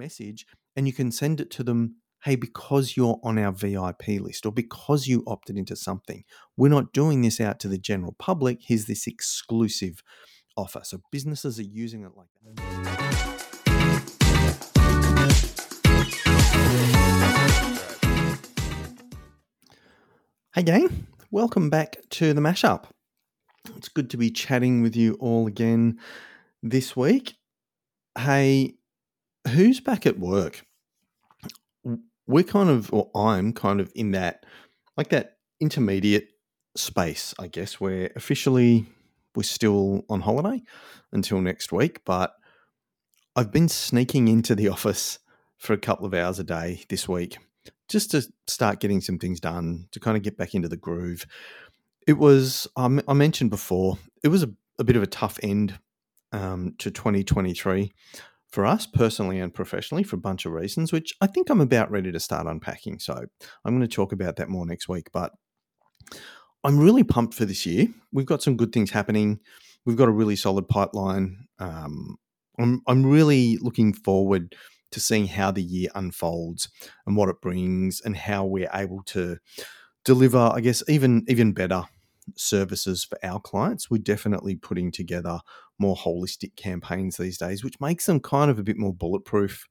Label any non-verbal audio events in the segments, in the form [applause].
message and you can send it to them hey, because you're on our VIP list or because you opted into something, we're not doing this out to the general public. Here's this exclusive offer. So businesses are using it like that. Hey, gang, welcome back to the mashup. It's good to be chatting with you all again this week. Hey, who's back at work? we're kind of, or I'm kind of in that, like that intermediate space, I guess, where officially we're still on holiday until next week, but I've been sneaking into the [laughs] office for a couple of hours a day this week just to start getting some things done, to kind of get back into the groove. It was, I mentioned before, it was a, a bit of a tough end um, to 2023 for us personally and professionally for a bunch of reasons, which I think I'm about ready to start unpacking. So I'm going to talk about that more next week. But I'm really pumped for this year. We've got some good things happening. We've got a really solid pipeline. Um, I'm, I'm really looking forward to seeing how the year unfolds and what it brings and how we're able to deliver, I guess, even even better services for our clients. We're definitely putting together more holistic campaigns these days, which makes them kind of a bit more bulletproof.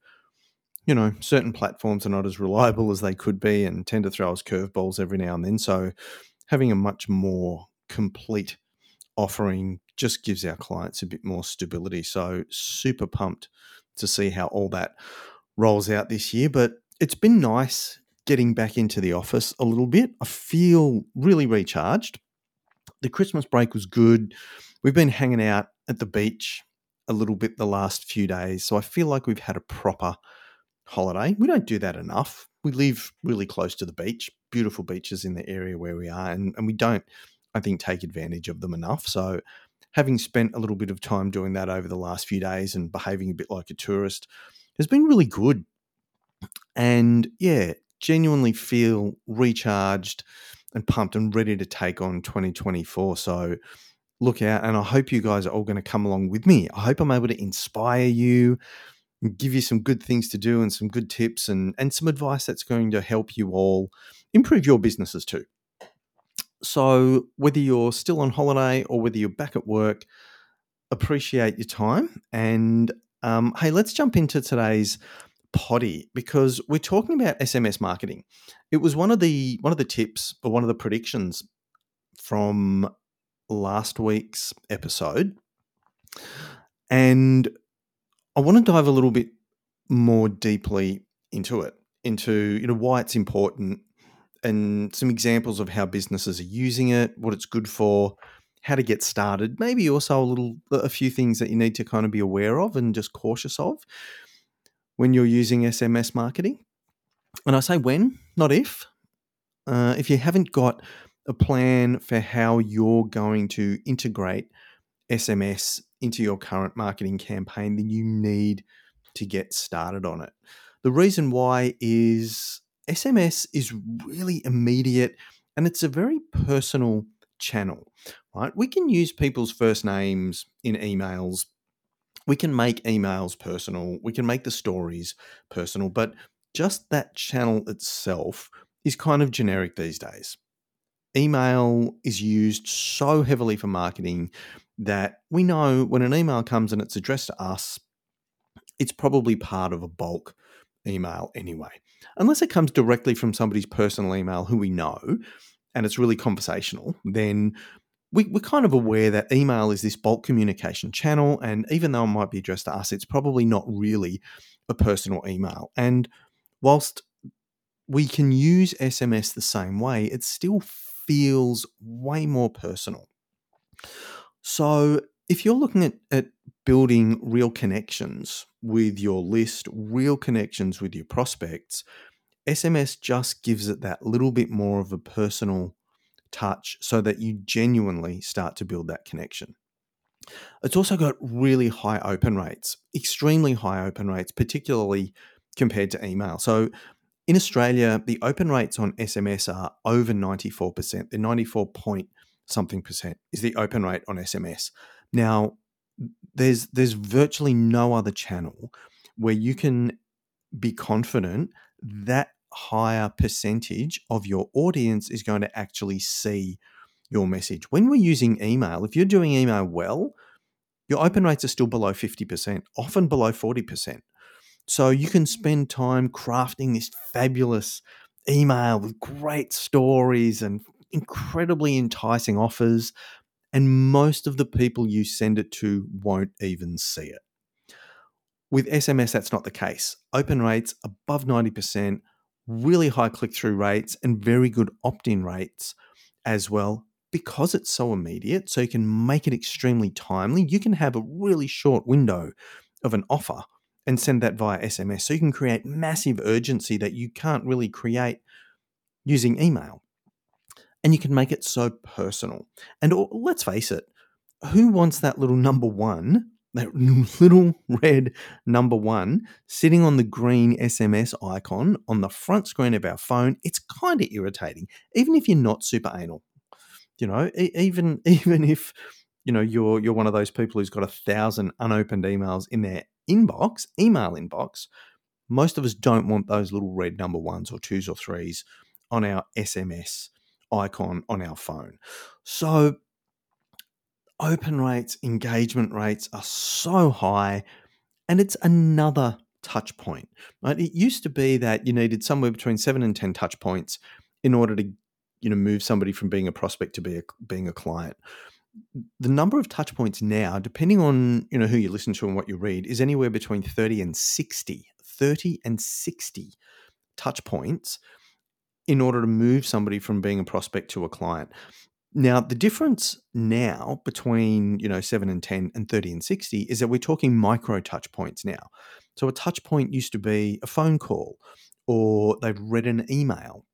You know, certain platforms are not as reliable as they could be and tend to throw us curveballs every now and then. So, having a much more complete offering just gives our clients a bit more stability. So, super pumped to see how all that rolls out this year. But it's been nice getting back into the office a little bit. I feel really recharged the Christmas break was good. We've been hanging out at the beach a little bit the last few days. So I feel like we've had a proper holiday. We don't do that enough. We live really close to the beach, beautiful beaches in the area where we are, and, and we don't, I think, take advantage of them enough. So having spent a little bit of time doing that over the last few days and behaving a bit like a tourist has been really good. And yeah, genuinely feel recharged and pumped and ready to take on 2024. So look out, and I hope you guys are all going to come along with me. I hope I'm able to inspire you, give you some good things to do, and some good tips and and some advice that's going to help you all improve your businesses too. So whether you're still on holiday or whether you're back at work, appreciate your time. And um, hey, let's jump into today's potty because we're talking about SMS marketing. It was one of the one of the tips or one of the predictions from last week's episode. And I want to dive a little bit more deeply into it, into you know why it's important and some examples of how businesses are using it, what it's good for, how to get started, maybe also a little a few things that you need to kind of be aware of and just cautious of when you're using SMS marketing. And I say when, not if. Uh, if you haven't got a plan for how you're going to integrate SMS into your current marketing campaign, then you need to get started on it. The reason why is SMS is really immediate and it's a very personal channel, right? We can use people's first names in emails we can make emails personal, we can make the stories personal, but just that channel itself is kind of generic these days. Email is used so heavily for marketing that we know when an email comes and it's addressed to us, it's probably part of a bulk email anyway. Unless it comes directly from somebody's personal email who we know and it's really conversational, then we, we're kind of aware that email is this bulk communication channel. And even though it might be addressed to us, it's probably not really a personal email. And whilst we can use SMS the same way, it still feels way more personal. So if you're looking at, at building real connections with your list, real connections with your prospects, SMS just gives it that little bit more of a personal touch so that you genuinely start to build that connection. It's also got really high open rates, extremely high open rates, particularly compared to email. So in Australia, the open rates on SMS are over 94%. They're 94 point something percent is the open rate on SMS. Now, there's there's virtually no other channel where you can be confident that higher percentage of your audience is going to actually see your message. When we're using email, if you're doing email well, your open rates are still below 50%, often below 40%. So you can spend time crafting this fabulous email with great stories and incredibly enticing offers. And most of the people you send it to won't even see it. With SMS, that's not the case. Open rates above 90%, really high click through rates, and very good opt in rates as well. Because it's so immediate, so you can make it extremely timely, you can have a really short window of an offer and send that via SMS. So you can create massive urgency that you can't really create using email. And you can make it so personal. And let's face it, who wants that little number one, that [laughs] little red number one sitting on the green SMS icon on the front screen of our phone? It's kind of irritating, even if you're not super anal. You know, even [laughs] even if you know you're you're one of those people who's got a thousand unopened emails in their inbox, email inbox, most of us don't want those little red number ones or twos or threes on our SMS icon on our phone. So, open rates, engagement rates are so high, and it's another touch point. Right? It used to be that you needed somewhere between seven and ten touch points in order to you know move somebody from being a prospect to be a, being a client the number of touch points now, depending on you know who you listen to and what you read, is anywhere between 30 and 60. 30 and 60 touch points in order to move somebody from being a prospect to a client. Now, the difference now between, you know, 7 and 10 and 30 and 60 is that we're talking micro touch points now. So a touch point used to be a phone call or they've read an email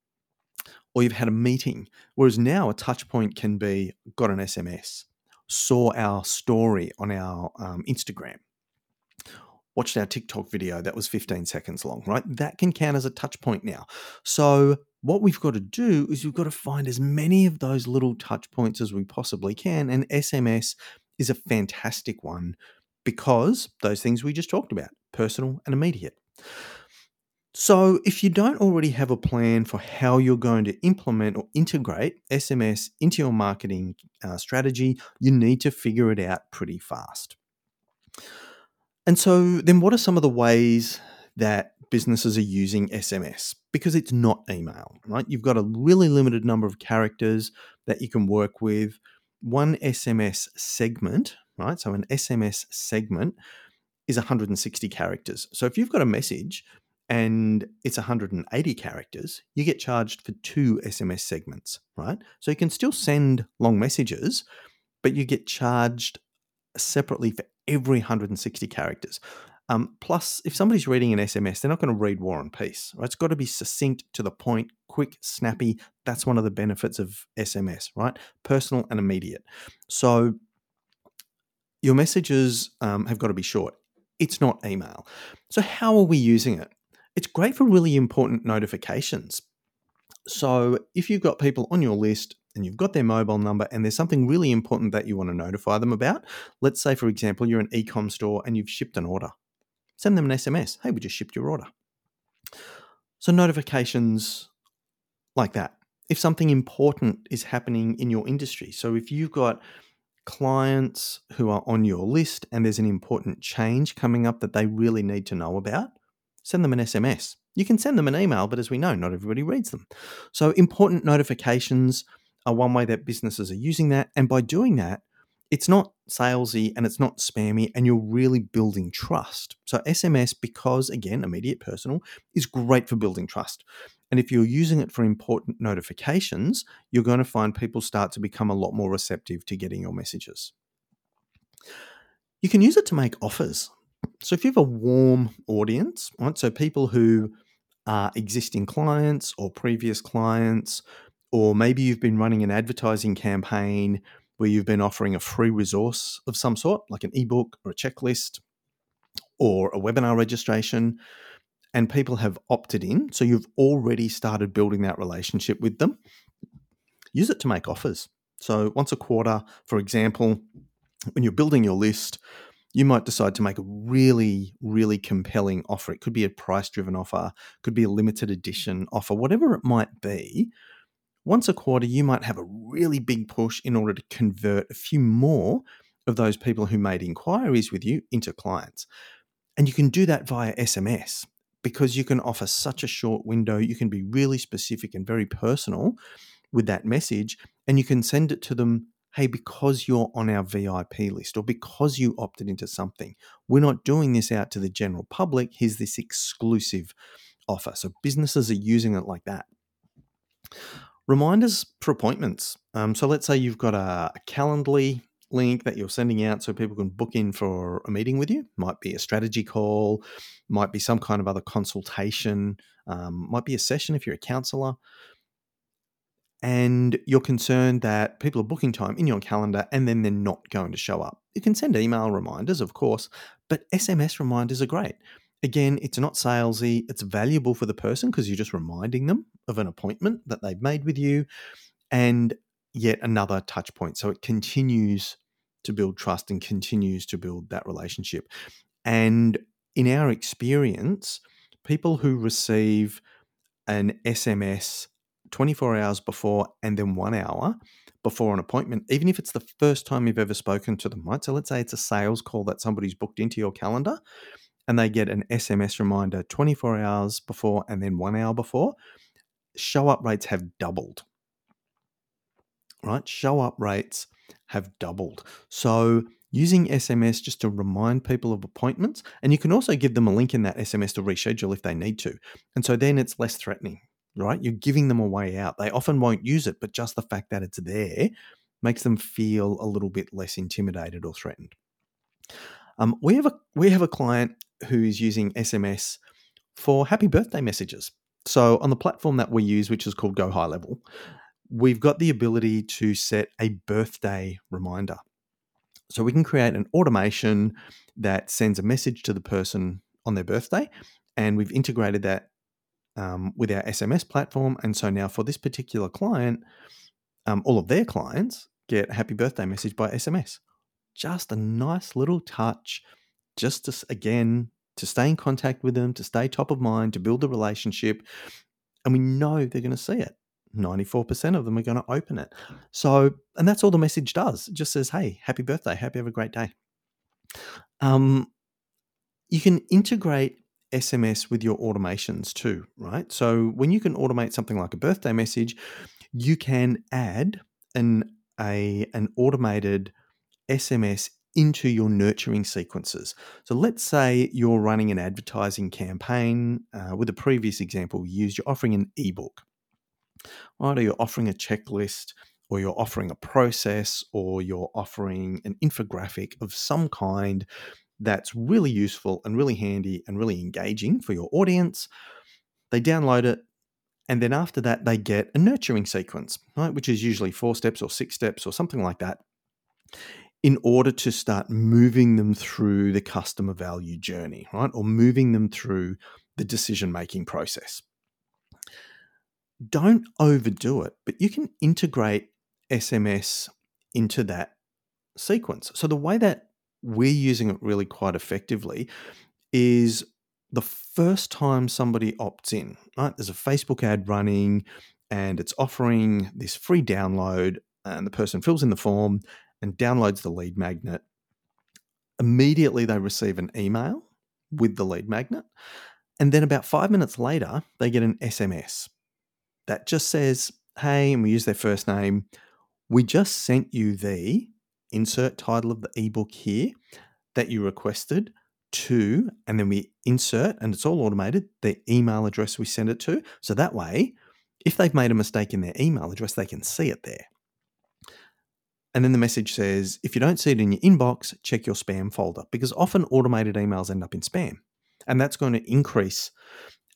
or you've had a meeting. Whereas now a touch point can be got an SMS, saw our story on our um, Instagram, watched our TikTok video that was 15 seconds long, right? That can count as a touch point now. So what we've got to do is we've got to find as many of those little touch points as we possibly can. And SMS is a fantastic one because those things we just talked about personal and immediate. So, if you don't already have a plan for how you're going to implement or integrate SMS into your marketing uh, strategy, you need to figure it out pretty fast. And so, then what are some of the ways that businesses are using SMS? Because it's not email, right? You've got a really limited number of characters that you can work with. One SMS segment, right? So, an SMS segment is 160 characters. So, if you've got a message, and it's 180 characters, you get charged for two SMS segments, right? So you can still send long messages, but you get charged separately for every 160 characters. Um, plus, if somebody's reading an SMS, they're not going to read War and Peace. Right? It's got to be succinct, to the point, quick, snappy. That's one of the benefits of SMS, right? Personal and immediate. So your messages um, have got to be short. It's not email. So how are we using it? It's great for really important notifications. So if you've got people on your list and you've got their mobile number and there's something really important that you want to notify them about, let's say, for example, you're an e-com store and you've shipped an order. Send them an SMS. Hey, we just shipped your order. So notifications like that. If something important is happening in your industry. So if you've got clients who are on your list and there's an important change coming up that they really need to know about, send them an SMS. You can send them an email, but as we know, not everybody reads them. So, important notifications are one way that businesses are using that. And by doing that, it's not salesy and it's not spammy, and you're really building trust. So, SMS, because again, immediate personal, is great for building trust. And if you're using it for important notifications, you're going to find people start to become a lot more receptive to getting your messages. You can use it to make offers. So if you have a warm audience, right, so people who are existing clients or previous clients, or maybe you've been running an advertising campaign where you've been offering a free resource of some sort, like an ebook or a checklist or a webinar registration, and people have opted in. So you've already started building that relationship with them. Use it to make offers. So once a quarter, for example, when you're building your list, you might decide to make a really, really compelling offer. It could be a price driven offer, could be a limited edition offer, whatever it might be. Once a quarter, you might have a really big push in order to convert a few more of those people who made inquiries with you into clients. And you can do that via SMS because you can offer such a short window. You can be really specific and very personal with that message, and you can send it to them hey, because you're on our VIP list or because you opted into something, we're not doing this out to the general public. Here's this exclusive offer. So businesses are using it like that. Reminders for appointments. Um, so let's say you've got a, Calendly link that you're sending out so people can book in for a meeting with you. Might be a strategy call, might be some kind of other consultation, um, might be a session if you're a counselor and you're concerned that people are booking time in your calendar and then they're not going to show up. You can send email reminders, of course, but SMS reminders are great. Again, it's not salesy, it's valuable for the person because you're just reminding them of an appointment that they've made with you and yet another touch point. So it continues to build trust and continues to build that relationship. And in our experience, people who receive an SMS 24 hours before and then one hour before an appointment, even if it's the first time you've ever spoken to them, right? So let's say it's a sales call that somebody's booked into your calendar and they get an SMS reminder 24 hours before and then one hour before, show up rates have doubled, right? Show up rates have doubled. So using SMS just to remind people of appointments, and you can also give them a link in that SMS to reschedule if they need to. And so then it's less threatening right? You're giving them a way out. They often won't use it, but just the fact that it's there makes them feel a little bit less intimidated or threatened. Um, we have a we have a client who is using SMS for happy birthday messages. So on the platform that we use, which is called Go High Level, we've got the ability to set a birthday reminder. So we can create an automation that sends a message to the person on their birthday, and we've integrated that um, with our SMS platform. And so now for this particular client, um, all of their clients get a happy birthday message by SMS. Just a nice little touch, just to, again, to stay in contact with them, to stay top of mind, to build the relationship. And we know they're going to see it. 94% of them are going to open it. So, and that's all the message does. It just says, hey, happy birthday. Hope you have a great day. Um, you can integrate SMS with your automations too, right? So when you can automate something like a birthday message, you can add an a an automated SMS into your nurturing sequences. So let's say you're running an advertising campaign. Uh, with the previous example we used, you're offering an ebook, right? Or you're offering a checklist, or you're offering a process, or you're offering an infographic of some kind that's really useful and really handy and really engaging for your audience. They download it, and then after that, they get a nurturing sequence, right, which is usually four steps or six steps or something like that, in order to start moving them through the customer value journey, right, or moving them through the decision making process. Don't overdo it, but you can integrate SMS into that sequence. So the way that we're using it really quite effectively is the first time somebody opts in, right? There's a Facebook ad running and it's offering this free download, and the person fills in the form and downloads the lead magnet. Immediately, they receive an email with the lead magnet. And then about five minutes later, they get an SMS that just says, Hey, and we use their first name. We just sent you the insert title of the ebook here that you requested to, and then we insert, and it's all automated, the email address we send it to. So that way, if they've made a mistake in their email address, they can see it there. And then the message says, if you don't see it in your inbox, check your spam folder because often automated emails end up in spam. And that's going to increase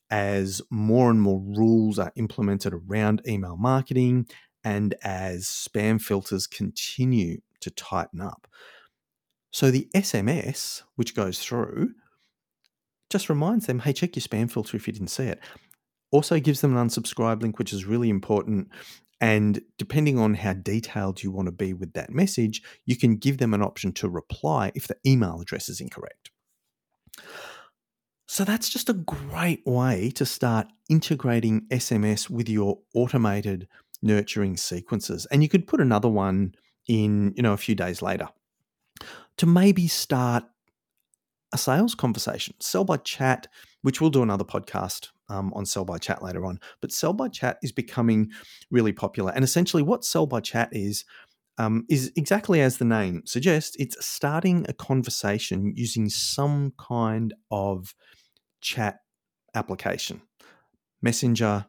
as more and more rules are implemented around email marketing and as spam filters continue to tighten up. So the SMS, which goes through, just reminds them, hey, check your spam filter if you didn't see it. Also gives them an unsubscribe link, which is really important. And depending on how detailed you want to be with that message, you can give them an option to reply if the email address is incorrect. So that's just a great way to start integrating SMS with your automated nurturing sequences. And you could put another one in, you know, a few days later to maybe start a sales conversation. Sell by chat, which we'll do another podcast um, on Sell by Chat later on. But Sell by Chat is becoming really popular. And essentially, what Sell by Chat is, um, is exactly as the name suggests, it's starting a conversation using some kind of chat application Messenger,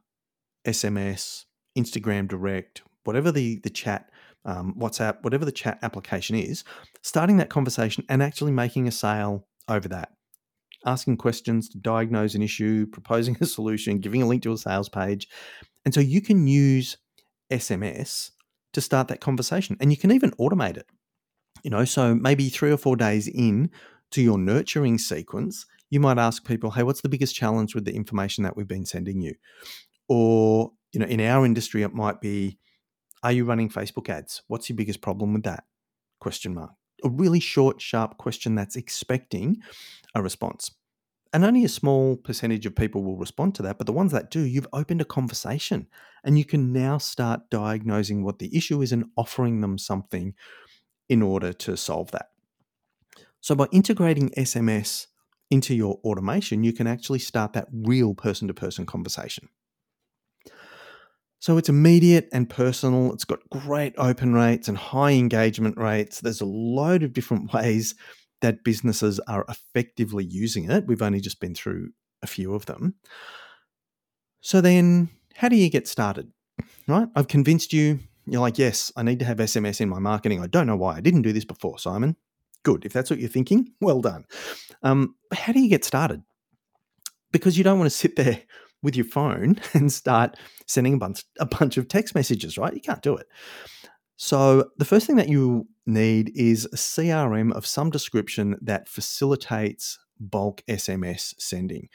SMS, Instagram Direct, whatever the, the chat, um, WhatsApp, whatever the chat application is, starting that conversation and actually making a sale over that. Asking questions to diagnose an issue, [laughs] proposing a solution, giving a link to a sales page. And so you can use SMS to start that conversation and you can even automate it. You know, so maybe three or four days in to your nurturing sequence, you might ask people, hey, what's the biggest challenge with the information that we've been sending you? Or, you know, in our industry, it might be, are you running Facebook ads? What's your biggest problem with that? Question mark a really short, sharp question that's expecting a response. And only a small percentage of people will respond to that. But the ones that do, you've opened a conversation and you can now start diagnosing what the issue is and offering them something in order to solve that. So, by integrating SMS into your automation, you can actually start that real person to person conversation. So it's immediate and personal. It's got great open rates and high engagement rates. There's a load of different [laughs] ways that businesses are effectively using it. We've only just been through a few of them. So then, how do you get started? Right? I've convinced you. You're like, yes, I need to have SMS in my marketing. I don't know why I didn't do this before, Simon. Good. If that's what you're thinking, well done. Um, how do you get started? Because you don't want to sit there with your phone [laughs] and start sending a bunch a bunch of text messages, right? You can't do it. So the first thing that you need is a CRM of some description that facilitates bulk SMS sending.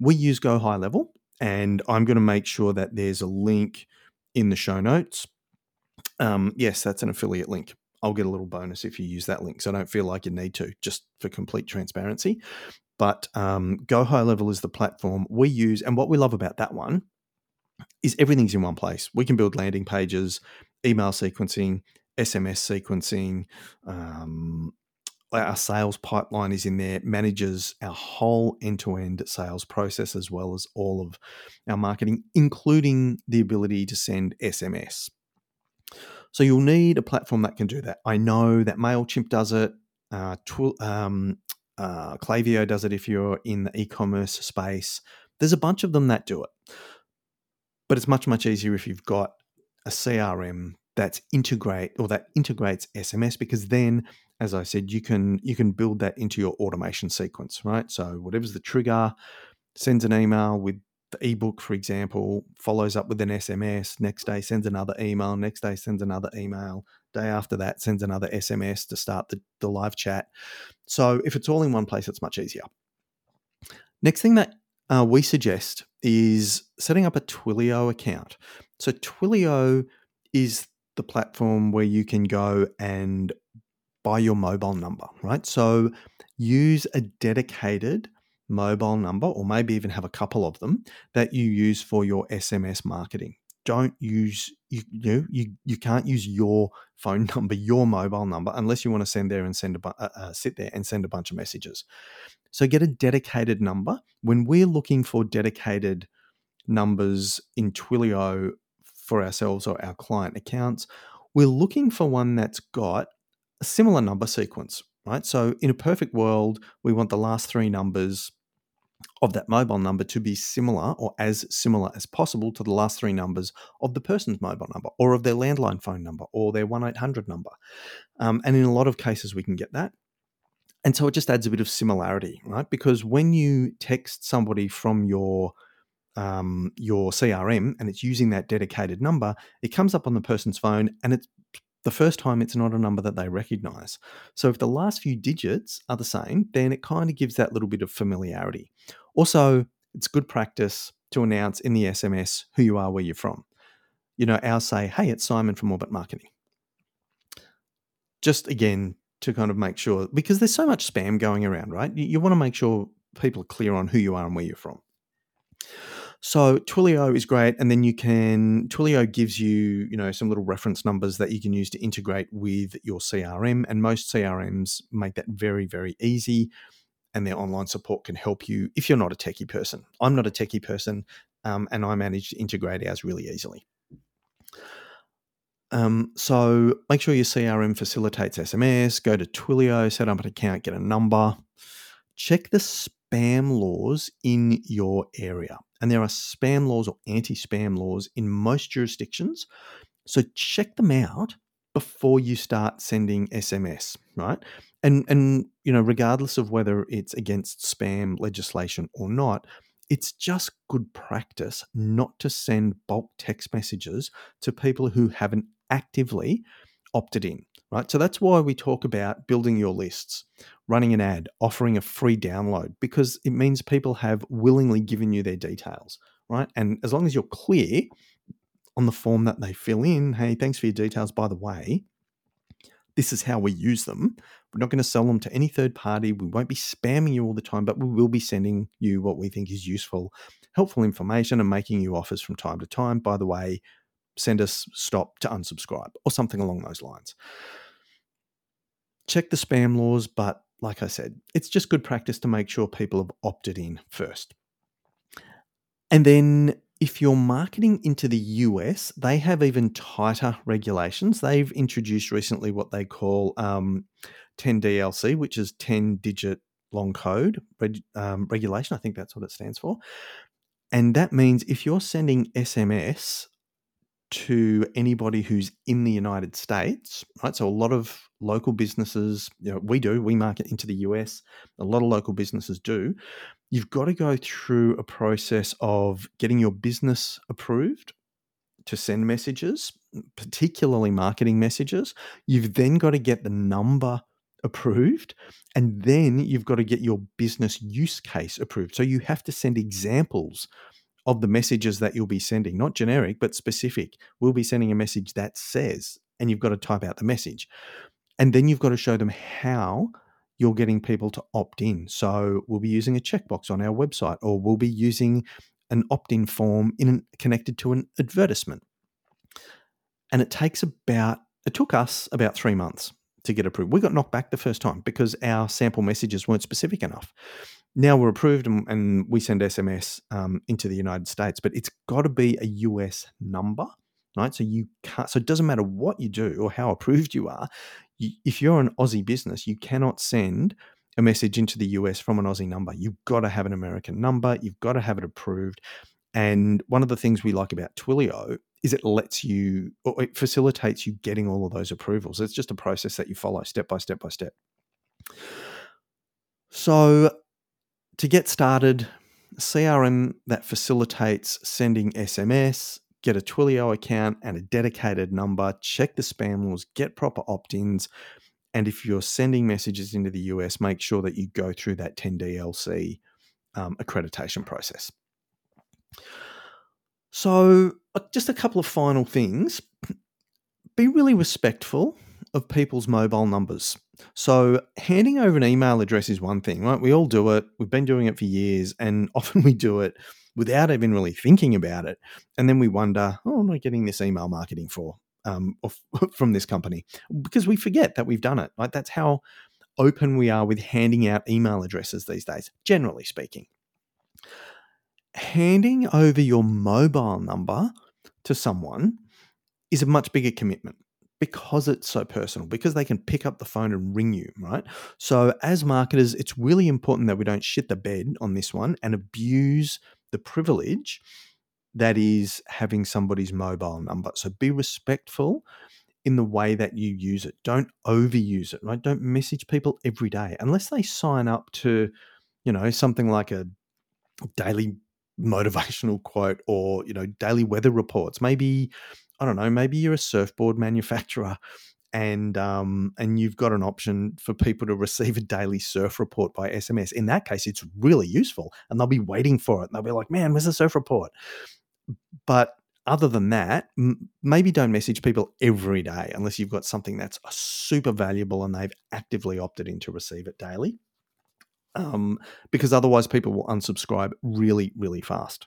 We use Go High Level, and I'm going to make sure that there's a link in the show notes. Um, yes, that's an affiliate link. I'll get a little bonus if you use that link. So I don't feel like you need to, just for complete transparency. But um, Go High Level is the platform we use. And what we love about that one is everything's in one place. We can build landing pages, email sequencing, SMS sequencing. Um, our sales pipeline is in there, manages our whole end to end sales process as well as all of our marketing, including the ability to send SMS. So you'll need a platform that can do that. I know that MailChimp does it. Uh, um, uh, Klaviyo does it if you're in the e-commerce space. There's a bunch of them that do it, but it's much much easier if you've got a CRM that's integrate or that integrates SMS because then, as I said, you can you can build that into your automation sequence, right? So whatever's the trigger, sends an email with the ebook, for example, follows up with an SMS. Next day sends another email. Next day sends another email. Day after that, sends another SMS to start the, the live chat. So if it's all in one place, it's much easier. Next thing that uh, we suggest is setting up a Twilio account. So Twilio is the platform where you can go and buy your mobile number, right? So use a dedicated mobile number, or maybe even have a couple of them that you use for your SMS marketing don't use you you you you can't use your phone [laughs] number, your mobile number, unless you want to send there and send a uh, uh, sit there and send a bunch of messages. So get a dedicated number. When we're looking for dedicated numbers in Twilio for ourselves or our client accounts, we're looking for one that's got a similar number sequence, right? So in a perfect world, we want the last three numbers of that mobile number to be similar or as similar as possible to the last three numbers of the person's mobile number or of their landline phone number or their 1 800 number. Um, and in a lot of cases, we can get that. And so it just adds a bit of similarity, right? Because when you text somebody from your um, your CRM and it's using that dedicated number, it comes up on the person's phone and it's the first time it's not a number that they recognize. So if the last few digits are the same, then it kind of gives that little bit of familiarity. Also, it's good practice to announce in the SMS who you are, where you're from. you know, our say, hey, it's Simon from Orbit Marketing. Just again, to kind of make sure, because there's so much spam going around, right? You, you want to make sure people are clear on who you are and where you're from. So Twilio is great, and then you can Twilio gives you you know some little reference numbers that you can use to integrate with your CRM, and most CRMs make that very very easy, and their online support can help you if you're not a techie person. I'm not a techie person, um, and I manage to integrate ours really easily. Um, so make sure your CRM facilitates SMS. Go to Twilio, set up an account, get a number. Check the spam laws in your area. And there are spam laws or anti spam laws in most jurisdictions. So check them out before you start sending SMS, right? And and you know, regardless of whether it's against spam legislation or not, it's just good practice not to send bulk text messages to people who haven't actively opted in, right? So that's why we talk about building your lists, running an ad, offering a free download, because it means people have willingly given you their details, right? And as long as you're clear on the form that they fill in, hey, thanks for your details, by the way, this is how we use them. We're not going to sell them to any third party. We won't be spamming you all the time, but we will be sending you what we think is useful, helpful information and making you offers from time to time. By the way, send us stop to unsubscribe or something along those lines. Check the spam laws, but like I said, it's just good practice to make sure people have opted in first. And then if you're marketing into the US, they have even tighter regulations. They've introduced recently what they call um, 10DLC, which is 10 digit long code reg, um, regulation. I think that's what it stands for. And that means if you're sending SMS to anybody who's in the United States, right? So a lot of local businesses, you know, we do, we market into the US, a lot of local businesses do. You've got to go through a process of getting your business approved to send messages, particularly marketing messages. You've then got to get the number approved and then you've got to get your business use case approved. So you have to send examples of the messages that you'll be sending, not generic, but specific. We'll be sending a message that says, and you've got to type out the message. And then you've got to show them how you're getting people to opt in. So we'll be using a checkbox on our website, or we'll be using an opt in form in connected to an advertisement. And it takes about, it took us about three months to get approved. We got knocked back the first time because our sample messages weren't specific enough now we're approved and, and we send SMS um, into the United States, but it's got to be a US number, right? So you can't. So it doesn't matter what you do or how approved you are. You, if you're an Aussie business, you cannot send a message into the US from an Aussie number. You've got to have an American number. You've got to have it approved. And one of the things we like about Twilio is it lets you, or it facilitates you getting all of those approvals. It's just a process that you follow step by step by step. So to get started, CRM that facilitates sending SMS, get a Twilio account and a dedicated number, check the spam rules, get proper opt ins. And if you're sending messages into the US, make sure that you go through that 10DLC um, accreditation process. So, uh, just a couple of final things. Be really respectful of people's mobile numbers. So, handing over an email address is one thing, right? We all do it. We've been doing it for years, and [laughs] often we do it without even really thinking about it. And then we wonder, oh, am I getting this email marketing for um, [laughs] from this company? Because we forget that we've done it. Like, that's how open we are with handing out email addresses these days, generally speaking. Handing over your mobile number to someone is a much bigger commitment because it's so personal, because they can pick up the phone and ring you, right? So, as marketers, it's really important that we don't shit the bed on this one and abuse the privilege that is having somebody's mobile number. So, be respectful in the way that you use it. Don't overuse it, right? Don't message people every day unless they sign up to, you know, something like a daily motivational quote or, you know, daily weather reports. Maybe I don't know, maybe you're a surfboard manufacturer and um, and you've got an option for people to receive a daily surf report by SMS. In that case, it's really useful, and they'll be waiting for it. And they'll be like, "Man, where's the surf report?" But other than that, m- maybe don't message people every day unless you've got something that's super valuable and they've actively opted in to receive it daily. Um, because otherwise, people will unsubscribe really, really fast.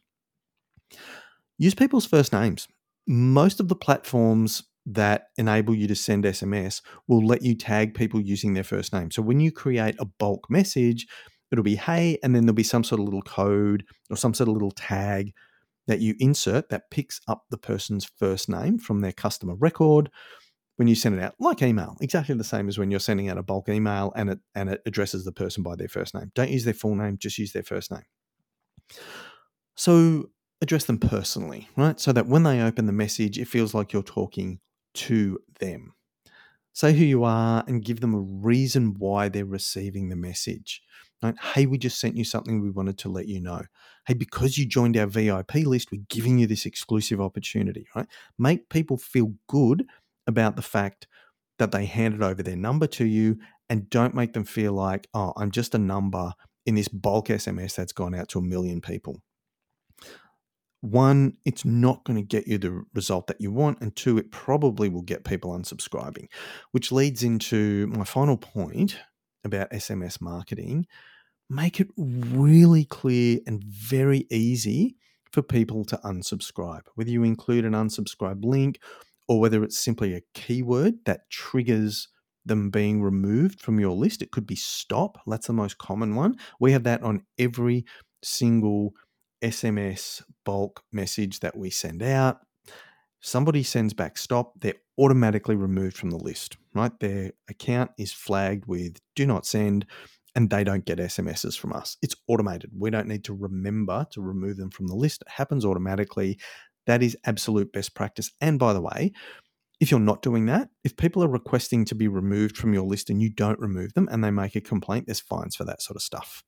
Use people's first names. Most of the platforms that enable you to send SMS will let you tag people using their first name. So when you create a bulk message, it'll be hey, and then there'll be some sort of little code or some sort of little tag that you insert that picks up the person's first name from their customer record when you send it out, like email, exactly the same as when you're sending out a bulk email and it and it addresses the person by their first name. Don't use their full name, just use their first name. So address them personally, right? So that when they open the message, it feels like you're talking to them. Say who you are and give them a reason why they're receiving the message. Right? Hey, we just sent you something we wanted to let you know. Hey, because you joined our VIP list, we're giving you this exclusive opportunity, right? Make people feel good about the fact that they handed over their number to you and don't make them feel like, oh, I'm just a number in this bulk SMS that's gone out to a million people one, it's not going to get you the result that you want. And two, it probably will get people unsubscribing, which leads into my final point about SMS marketing. Make it really clear and very easy for people to unsubscribe, whether you include an unsubscribe link or whether it's simply a keyword that triggers them being removed from your list. It could be stop. That's the most common one. We have that on every single SMS bulk message that we send out, somebody sends back stop, they're automatically removed from the list, right? Their account is flagged with do not send and they don't get SMSs from us. It's automated. We don't need to remember to remove them from the list. It happens automatically. That is absolute best practice. And by the way, if you're not doing that, if people are requesting to be removed from your list and you don't remove them and they make a complaint, there's fines for that sort of stuff.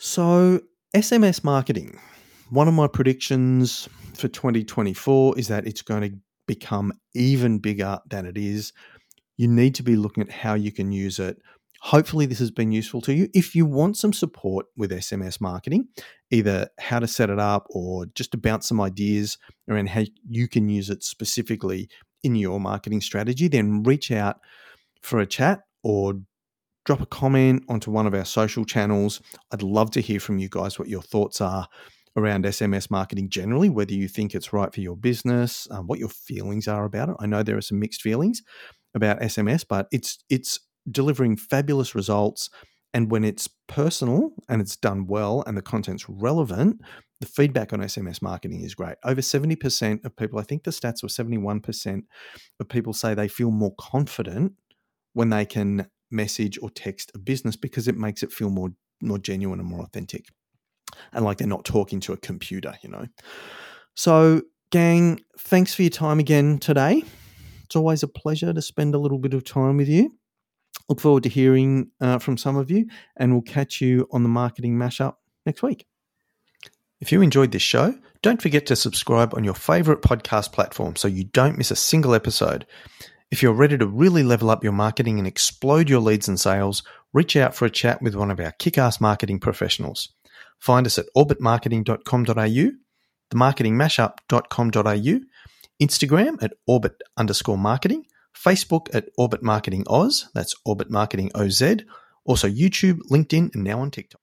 So, SMS marketing. One of my predictions for 2024 is that it's going to become even bigger than it is. You need to be looking at how you can use it. Hopefully, this has been useful to you. If you want some support with SMS marketing, either how to set it up or just to bounce some ideas around how you can use it specifically in your marketing strategy, then reach out for a chat or drop a comment onto one of our social channels. I'd love to hear from you guys what your thoughts are around SMS marketing generally, whether you think it's right for your business, um, what your feelings are about it. I know there are some mixed feelings about SMS, but it's it's delivering fabulous results. And when it's personal and it's done well and the content's relevant, the feedback on SMS marketing is great. Over 70% of people, I think the stats were 71% of people say they feel more confident when they can message or text a business because it makes it feel more more genuine and more authentic. And like they're not talking to a computer you know? So gang thanks for your time again today. It's always a pleasure to spend a little bit of time with you. Look forward to hearing uh, from some of you and we'll catch you on the marketing mashup next week. If you enjoyed this show don't forget to subscribe on your favorite podcast platform so you don't miss a single episode if you're ready to really level up your marketing and explode your leads and sales, reach out for a chat with one of our kick ass marketing professionals. Find us at orbitmarketing.com.au, themarketingmashup.com.au, Instagram at orbit underscore marketing, Facebook at Orbit Marketing Oz, that's Orbit Marketing OZ, also YouTube, LinkedIn, and now on TikTok.